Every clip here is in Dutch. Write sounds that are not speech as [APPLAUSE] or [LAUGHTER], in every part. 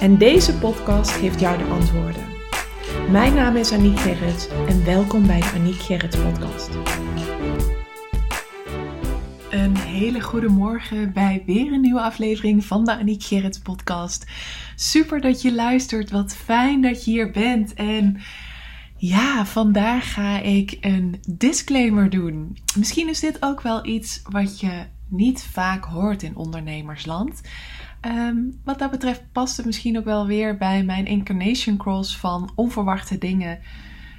En deze podcast geeft jou de antwoorden. Mijn naam is Aniek Gerrits en welkom bij de Aniek Gerrits podcast. Een hele goede morgen bij weer een nieuwe aflevering van de Aniek Gerrits podcast. Super dat je luistert, wat fijn dat je hier bent en... Ja, vandaag ga ik een disclaimer doen. Misschien is dit ook wel iets wat je niet vaak hoort in ondernemersland. Ehm, wat dat betreft past het misschien ook wel weer bij mijn incarnation cross van onverwachte dingen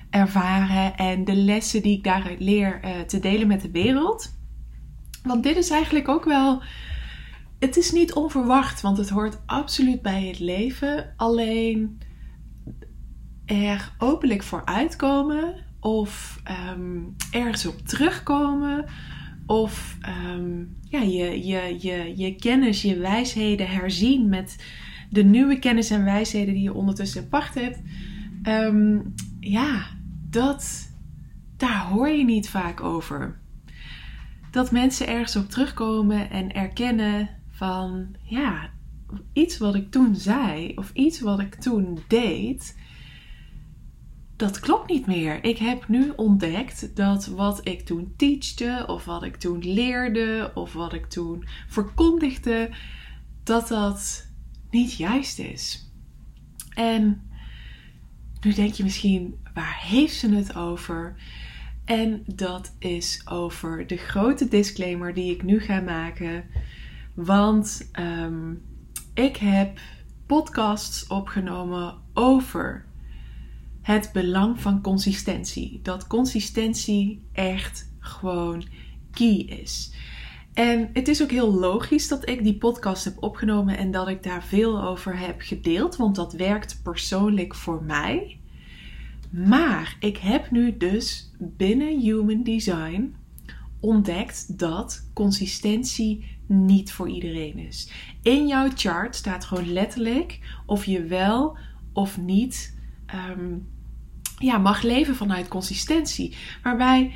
ervaren en de lessen die ik daaruit leer uh, te delen met de wereld. Want dit is eigenlijk ook wel. Het is niet onverwacht, want het hoort absoluut bij het leven. Alleen er openlijk voor uitkomen of um, ergens op terugkomen of ehm, ja, je, je, je, je kennis, je wijsheden herzien met de nieuwe kennis en wijsheden die je ondertussen pacht hebt. Ehm, ja, dat, daar hoor je niet vaak over. Dat mensen ergens op terugkomen en erkennen van ja, iets wat ik toen zei of iets wat ik toen deed, dat klopt niet meer. Ik heb nu ontdekt dat wat ik toen teachte, of wat ik toen leerde, of wat ik toen verkondigde, dat dat niet juist is. En nu denk je misschien, waar heeft ze het over? En dat is over de grote disclaimer die ik nu ga maken. Want um, ik heb podcasts opgenomen over het belang van consistentie. Dat consistentie echt gewoon key is. En het is ook heel logisch dat ik die podcast heb opgenomen en dat ik daar veel over heb gedeeld, want dat werkt persoonlijk voor mij. Maar ik heb nu dus binnen Human Design ontdekt dat consistentie niet voor iedereen is. In jouw chart staat gewoon letterlijk of je wel of niet um, ja, mag leven vanuit consistentie. Waarbij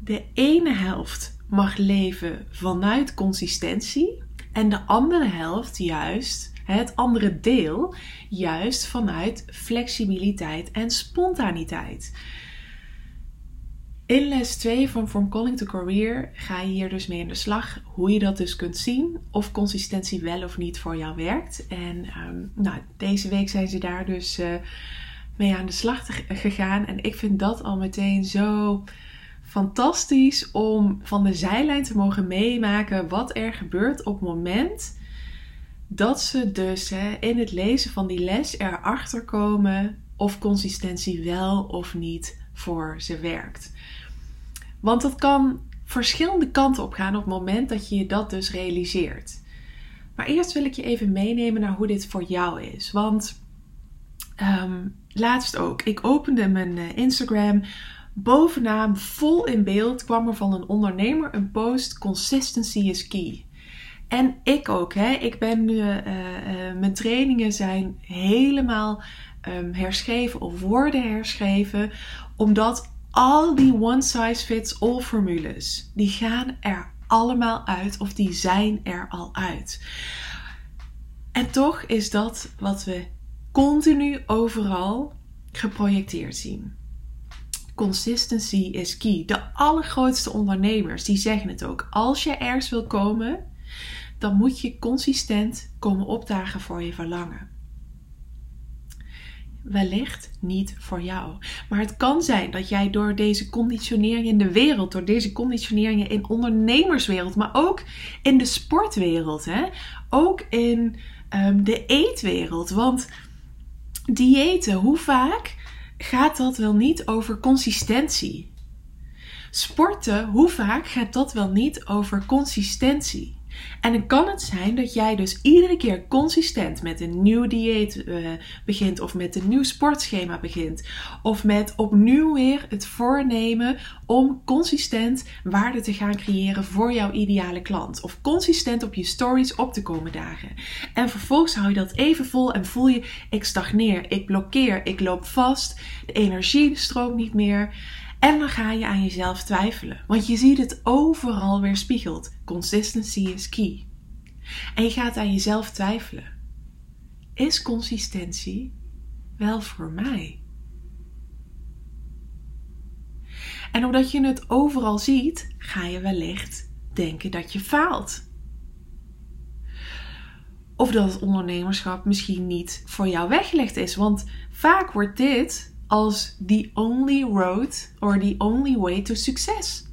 de ene helft mag leven vanuit consistentie en de andere helft juist, het andere deel, juist vanuit flexibiliteit en spontaniteit. In les 2 van From Calling to Career ga je hier dus mee in de slag. Hoe je dat dus kunt zien. Of consistentie wel of niet voor jou werkt. En um, nou, deze week zijn ze daar dus uh, mee aan de slag gegaan. En ik vind dat al meteen zo fantastisch om van de zijlijn te mogen meemaken wat er gebeurt op het moment dat ze dus hè, in het lezen van die les erachter komen of consistentie wel of niet voor ze werkt. Want dat kan verschillende kanten op gaan op het moment dat je dat dus realiseert. Maar eerst wil ik je even meenemen naar hoe dit voor jou is. Want um, laatst ook. Ik opende mijn eh, Instagram. Bovenaan, vol in beeld, kwam er van een ondernemer een post: Consistency is key. En ik ook. Hè. Ik ben nu, uh, uh, mijn trainingen zijn helemaal um, herschreven of worden herschreven. Omdat al die one size fits all formules, die gaan er allemaal uit of die zijn er al uit. En toch is dat wat we continu overal geprojecteerd zien. Consistency is key. De allergrootste ondernemers die zeggen het ook. Als je ergens wil komen, dan moet je consistent komen opdagen voor je verlangen. Wellicht niet voor jou. Maar het kan zijn dat jij door deze conditionering in de wereld, door deze conditioneringen in ondernemerswereld, maar ook in de sportwereld, hè? ook in um, de eetwereld. Want diëten, hoe vaak gaat dat wel niet over consistentie? Sporten, hoe vaak gaat dat wel niet over consistentie? En dan kan het zijn dat jij dus iedere keer consistent met een nieuw dieet uh, begint, of met een nieuw sportschema begint, of met opnieuw weer het voornemen om consistent waarde te gaan creëren voor jouw ideale klant, of consistent op je stories op te komen dagen. En vervolgens hou je dat even vol en voel je: ik stagneer, ik blokkeer, ik loop vast, de energie stroomt niet meer. En dan ga je aan jezelf twijfelen, want je ziet het overal weer spiegeld. Consistency is key. En je gaat aan jezelf twijfelen. Is consistentie wel voor mij? En omdat je het overal ziet, ga je wellicht denken dat je faalt. Of dat het ondernemerschap misschien niet voor jou weggelegd is. Want vaak wordt dit als the only road or the only way to success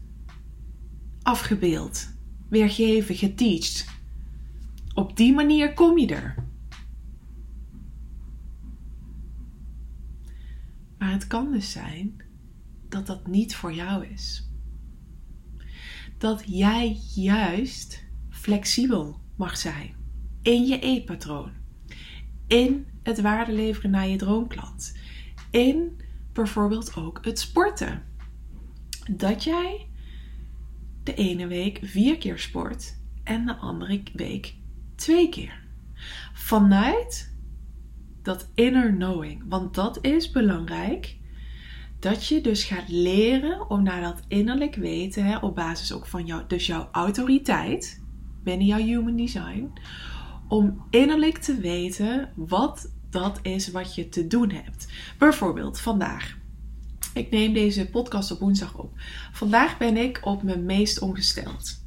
afgebeeld, weergeven, geteacht. Op die manier kom je er. Maar het kan dus zijn dat dat niet voor jou is. Dat jij juist flexibel mag zijn in je eetpatroon, in het waarde leveren naar je droomklant in bijvoorbeeld ook het sporten. Dat jij de ene week vier keer sport en de andere week twee keer. Vanuit dat inner knowing. Want dat is belangrijk. Dat je dus gaat leren om naar dat innerlijk weten, hè, op basis ook van jou, dus jouw autoriteit binnen jouw human design, om innerlijk te weten wat dat is wat je te doen hebt. Bijvoorbeeld vandaag. Ik neem deze podcast op woensdag op. Vandaag ben ik op mijn meest ongesteld.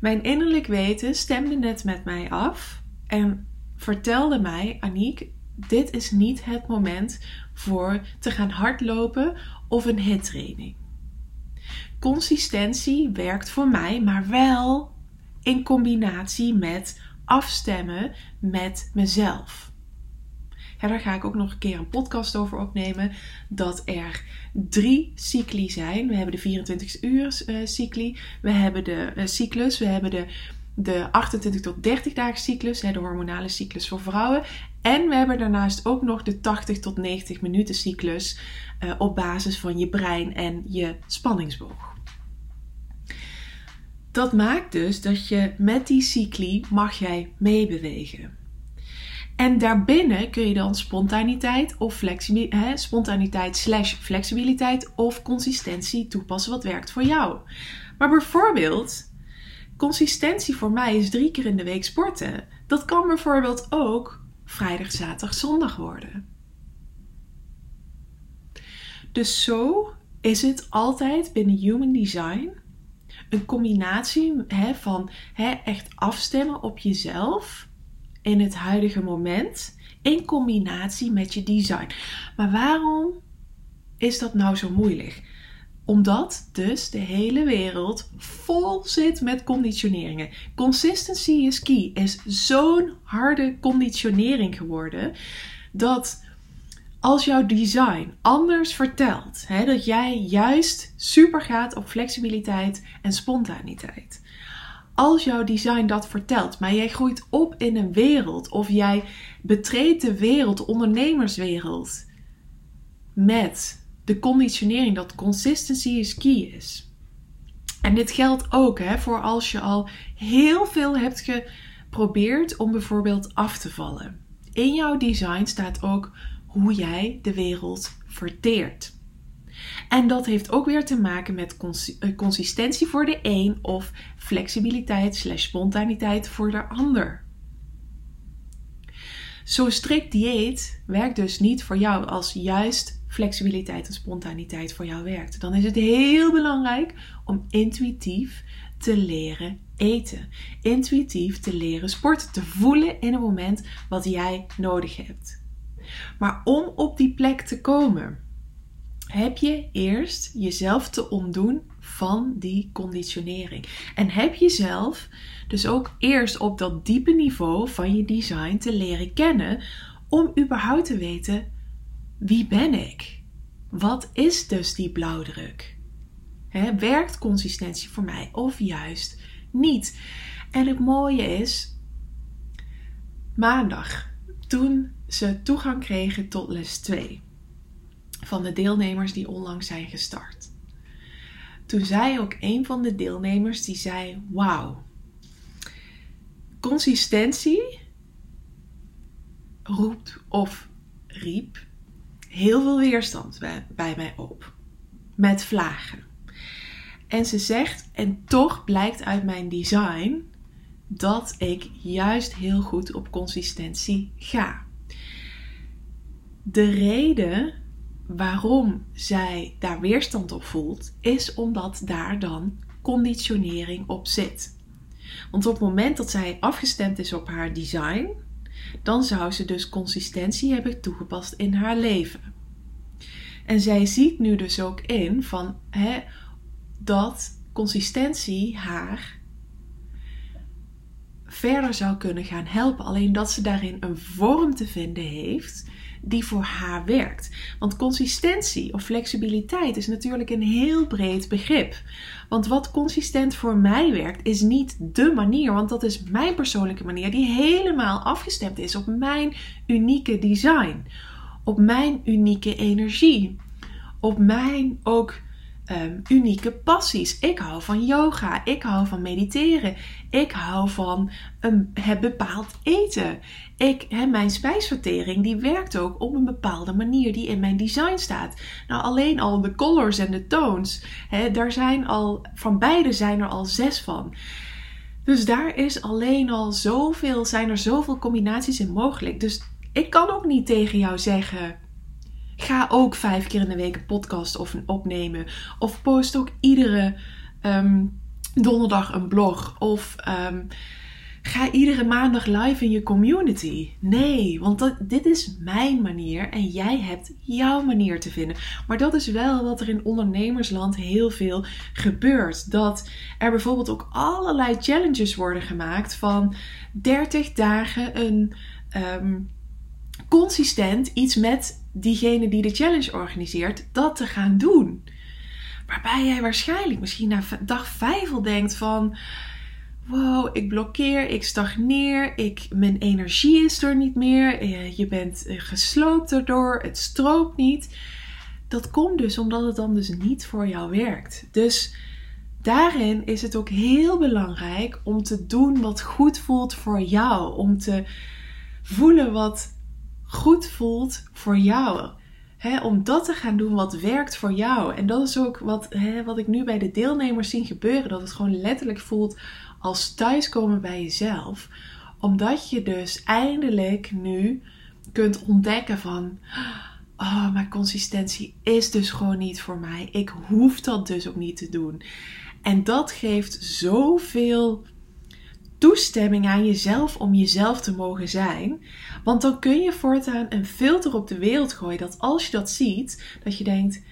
Mijn innerlijk weten stemde net met mij af en vertelde mij, Aniek, dit is niet het moment voor te gaan hardlopen of een hittraining. Consistentie werkt voor mij, maar wel in combinatie met afstemmen met mezelf. Ja, daar ga ik ook nog een keer een podcast over opnemen. Dat er drie cycli zijn. We hebben de 24 uur uh, cycli. We hebben de uh, cyclus. We hebben de, de 28 tot 30 dagen cyclus. De hormonale cyclus voor vrouwen. En we hebben daarnaast ook nog de 80 tot 90 minuten cyclus. Uh, op basis van je brein en je spanningsboog. Dat maakt dus dat je met die cycli mag jij meebewegen. En daarbinnen kun je dan spontaniteit of flexibiliteit, spontaniteit slash flexibiliteit of consistentie toepassen wat werkt voor jou. Maar bijvoorbeeld, consistentie voor mij is drie keer in de week sporten. Dat kan bijvoorbeeld ook vrijdag, zaterdag, zondag worden. Dus zo is het altijd binnen Human Design een combinatie hè, van hè, echt afstemmen op jezelf in het huidige moment in combinatie met je design. Maar waarom is dat nou zo moeilijk? Omdat dus de hele wereld vol zit met conditioneringen. Consistency is key is zo'n harde conditionering geworden dat als jouw design anders vertelt, hè, dat jij juist super gaat op flexibiliteit en spontaniteit als jouw design dat vertelt, maar jij groeit op in een wereld of jij betreedt de wereld, de ondernemerswereld, met de conditionering dat consistency is key is. En dit geldt ook hè, voor als je al heel veel hebt geprobeerd om bijvoorbeeld af te vallen. In jouw design staat ook hoe jij de wereld verteert. En dat heeft ook weer te maken met eh, consistentie voor de een of flexibiliteit slash spontaniteit voor de ander. Zo'n strikt dieet werkt dus niet voor jou als juist flexibiliteit en spontaniteit voor jou werkt. Dan is het heel belangrijk om intuïtief te leren eten. Intuïtief te leren sporten. Te voelen in het moment wat jij nodig hebt. Maar om op die plek te komen, heb je eerst jezelf te ontdoen van die conditionering. En heb je zelf dus ook eerst op dat diepe niveau van je design te leren kennen om überhaupt te weten wie ben ik? Wat is dus die blauwdruk? werkt consistentie voor mij of juist niet? En het mooie is, maandag, toen ze toegang kregen tot les 2 van de deelnemers die onlangs zijn gestart. Toen zei ook een van de deelnemers die zei: "Wauw. Consistentie roept of riep heel veel weerstand bij, bij mij op met vlagen. En ze zegt, en toch blijkt uit mijn design dat ik juist heel goed op consistentie ga. De reden waarom zij daar weerstand op voelt, is omdat daar dan conditionering op zit. Want op het moment dat zij afgestemd is op haar design, dan zou ze dus consistentie hebben toegepast in haar leven. En zij ziet nu dus ook in van hè, dat consistentie haar verder zou kunnen gaan helpen. Alleen dat ze daarin een vorm te vinden heeft die voor haar werkt. Want consistentie of flexibiliteit is natuurlijk een heel breed begrip. Want wat consistent voor mij werkt, is niet de manier, want dat is mijn persoonlijke manier die helemaal afgestemd is op mijn unieke design, op mijn unieke energie, op mijn ook um, unieke passies. Ik hou van yoga, ik hou van mediteren, ik hou van een heb bepaald eten. Ik, mijn spijsvertering die werkt ook op een bepaalde manier die in mijn design staat. Nou, alleen al de colors en de tones, daar zijn al, van beide zijn er al zes van. Dus daar is alleen al zoveel, zijn er zoveel combinaties in mogelijk. Dus ik kan ook niet tegen jou zeggen Ga ook vijf keer in de week een podcast of een opnemen. Of post ook iedere ehm, donderdag een blog. Of ehm, ga iedere maandag live in je community. Nee, want dit is mijn manier en jij hebt jouw manier te vinden. Maar dat is wel wat er in ondernemersland heel veel gebeurt. Dat er bijvoorbeeld ook allerlei challenges worden gemaakt van 30 dagen een. Ehm, consistent iets met diegene die de challenge organiseert, dat te gaan doen. Waarbij jij waarschijnlijk misschien na dag 5 al denkt van... Wow, ik blokkeer, ik stagneer, ik, mijn energie is er niet meer. Eh, je bent eh, gesloopt erdoor, het stroomt niet. Dat komt dus omdat het dan dus niet voor jou werkt. Dus daarin is het ook heel belangrijk om te doen wat goed voelt voor jou. Om te voelen wat goed voelt voor jou. om dat te gaan doen wat werkt voor jou. En dat is ook wat, wat ik nu bij de deelnemers zie gebeuren. Dat het gewoon letterlijk voelt als thuiskomen bij jezelf. Omdat je dus eindelijk nu kunt ontdekken van... Oh, maar consistentie is dus gewoon niet voor mij. Ik hoef dat dus ook niet te doen. En dat geeft zoveel toestemming aan jezelf om jezelf te mogen zijn. Want dan kun je voortaan een filter op de wereld gooien dat als je dat ziet, dat je denkt: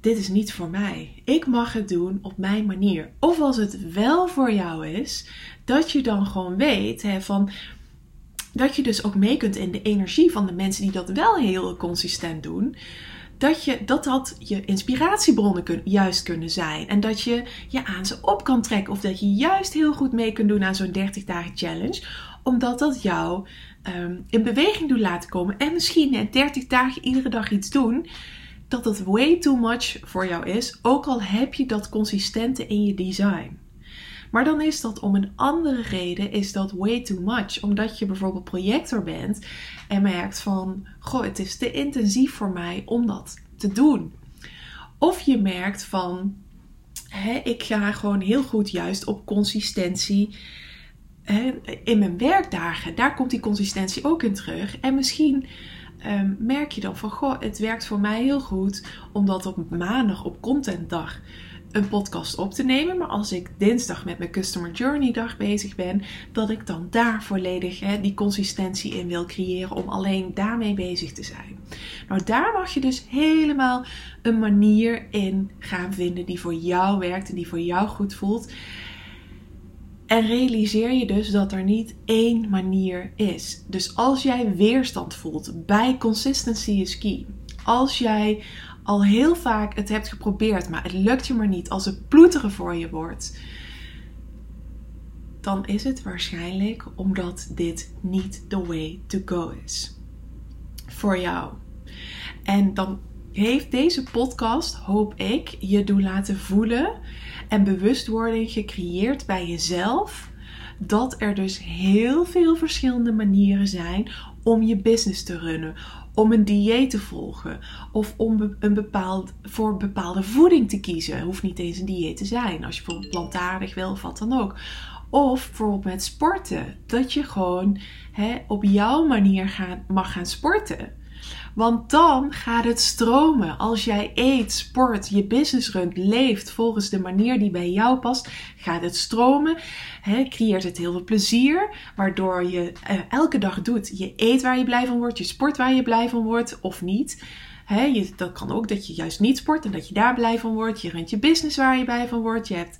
dit is niet voor mij. Ik mag het doen op mijn manier. Of als het wel voor jou is, dat je dan gewoon weet hè, van dat je dus ook mee kunt in de energie van de mensen die dat wel heel consistent doen dat, je, dat dat je inspiratiebronnen kun, juist kunnen zijn. En dat je je aan ze op kan trekken. Of dat je juist heel goed mee kunt doen aan zo'n 30 dagen challenge. Omdat dat jou um, in beweging doet laten komen. En misschien net 30 dagen iedere dag iets doen. Dat het way too much voor jou is. Ook al heb je dat consistente in je design. Maar dan is dat om een andere reden, is dat way too much. Omdat je bijvoorbeeld projector bent en merkt van, goh, het is te intensief voor mij om dat te doen. Of je merkt van, hè, ik ga gewoon heel goed juist op consistentie in mijn werkdagen. Daar komt die consistentie ook in terug. En misschien um, merk je dan van, goh, het werkt voor mij heel goed, omdat op maandag op contentdag een podcast op te nemen. Maar als ik dinsdag met mijn Customer Journey dag bezig ben, dat ik dan daar volledig hè, die consistentie in wil creëren om alleen daarmee bezig te zijn. Nou, daar mag je dus helemaal een manier in gaan vinden die voor jou werkt en die voor jou goed voelt. En realiseer je dus dat er niet één manier is. Dus als jij weerstand voelt bij consistency is key. Als jij al heel vaak het hebt geprobeerd, maar het lukt je maar niet als het ploeteren voor je wordt. dan is het waarschijnlijk omdat dit niet the way to go is. Voor jou. En dan heeft deze podcast, hoop ik, je doen laten voelen en bewustwording gecreëerd bij jezelf. Dat er dus heel veel verschillende manieren zijn om je business te runnen. Om een dieet te volgen. Of om een bepaald, voor bepaalde voeding te kiezen. Hoeft niet eens een dieet te zijn. Als je bijvoorbeeld plantaardig wil of wat dan ook. Of bijvoorbeeld met sporten. Dat je gewoon hè, op jouw manier gaan, mag gaan sporten. Want dan gaat het stromen. Als jij eet, sport, je business runt, leeft volgens de manier die bij jou past, gaat het stromen. Creëert het heel veel plezier, waardoor je uh, elke dag doet. Je eet waar je blij van wordt, je sport waar je blij van wordt of niet. Je, dat kan ook dat je juist niet sport en dat je daar blij van wordt. Je runt je business waar je blij van wordt. Je hebt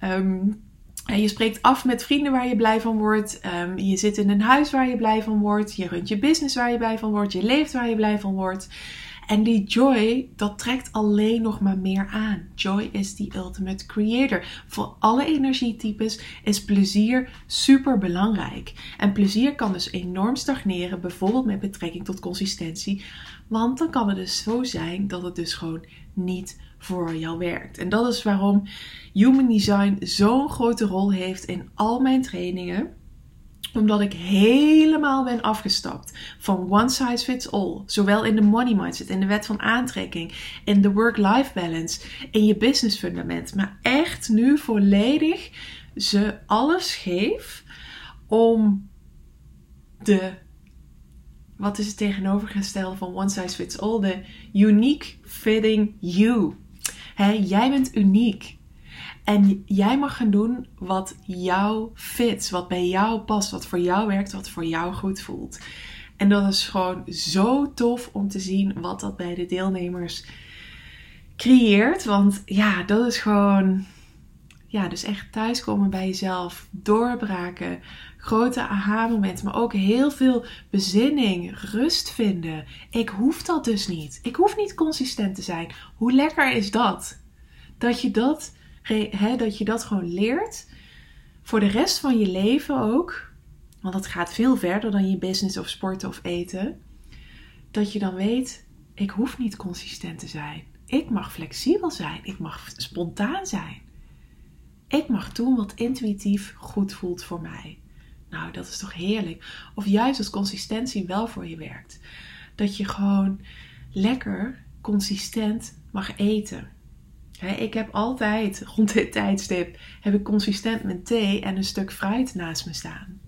en je spreekt af met vrienden waar je blij van wordt. Um, je zit in een huis waar je blij van wordt. Je runt je business waar je blij van wordt. Je leeft waar je blij van wordt. En die joy, dat trekt alleen nog maar meer aan. Joy is die ultimate creator. Voor alle energietypes is plezier super belangrijk. En plezier kan dus enorm stagneren, bijvoorbeeld met betrekking tot consistentie. Want dan kan het dus zo zijn dat het dus gewoon niet voor jou werkt. En dat is waarom Human Design zo'n grote rol heeft in al mijn trainingen omdat ik helemaal ben afgestapt van one size fits all. Zowel in de money mindset, in de wet van aantrekking, in de work-life balance, in je business fundament. Maar echt nu volledig ze alles geef om de, wat is het tegenovergestelde van one size fits all? De unique fitting you. Jij bent uniek. En jij mag gaan doen wat jou fits, wat bij jou past, wat voor jou werkt, wat voor jou goed voelt. En dat is gewoon zo tof om te zien wat dat bij de deelnemers creëert. Want ja, dat is gewoon. Ja, dus echt thuiskomen bij jezelf, doorbraken, grote aha-momenten, maar ook heel veel bezinning, rust vinden. Ik hoef dat dus niet. Ik hoef niet consistent te zijn. Hoe lekker is dat? Dat je dat dat je dat gewoon leert voor de rest van je leven ook. Want dat gaat veel verder dan je business of sporten of eten. Dat je dan weet, ik hoef niet consistent te zijn. Ik mag flexibel zijn. Ik mag spontaan zijn. Ik mag doen wat intuïtief goed voelt voor mij. Nou, dat is toch heerlijk. Of juist als consistentie wel voor je werkt. Dat je gewoon lekker consistent mag eten ik heb altijd [LAUGHS] rond dit tijdstip heb ik consistent mijn thee en een stuk fruit naast me staan.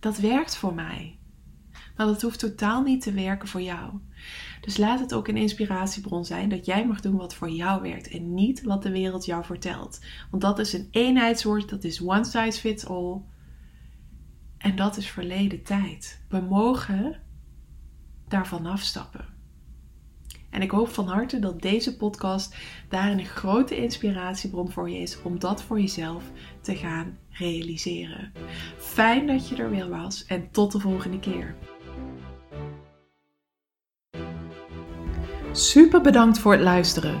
Dat werkt voor mij. Maar dat hoeft totaal niet te werken voor jou. Dus laat het ook een inspiratiebron zijn dat jij mag doen wat voor jou werkt en niet wat de wereld jou vertelt. Want dat is een eenheidswoord, dat is one size fits all. En dat is verleden tijd. We mogen daarvan afstappen. En ik hoop van harte dat deze podcast daar een grote inspiratiebron voor je is om dat voor jezelf te gaan realiseren. Fijn dat je er weer was en tot de volgende keer. Super bedankt voor het luisteren.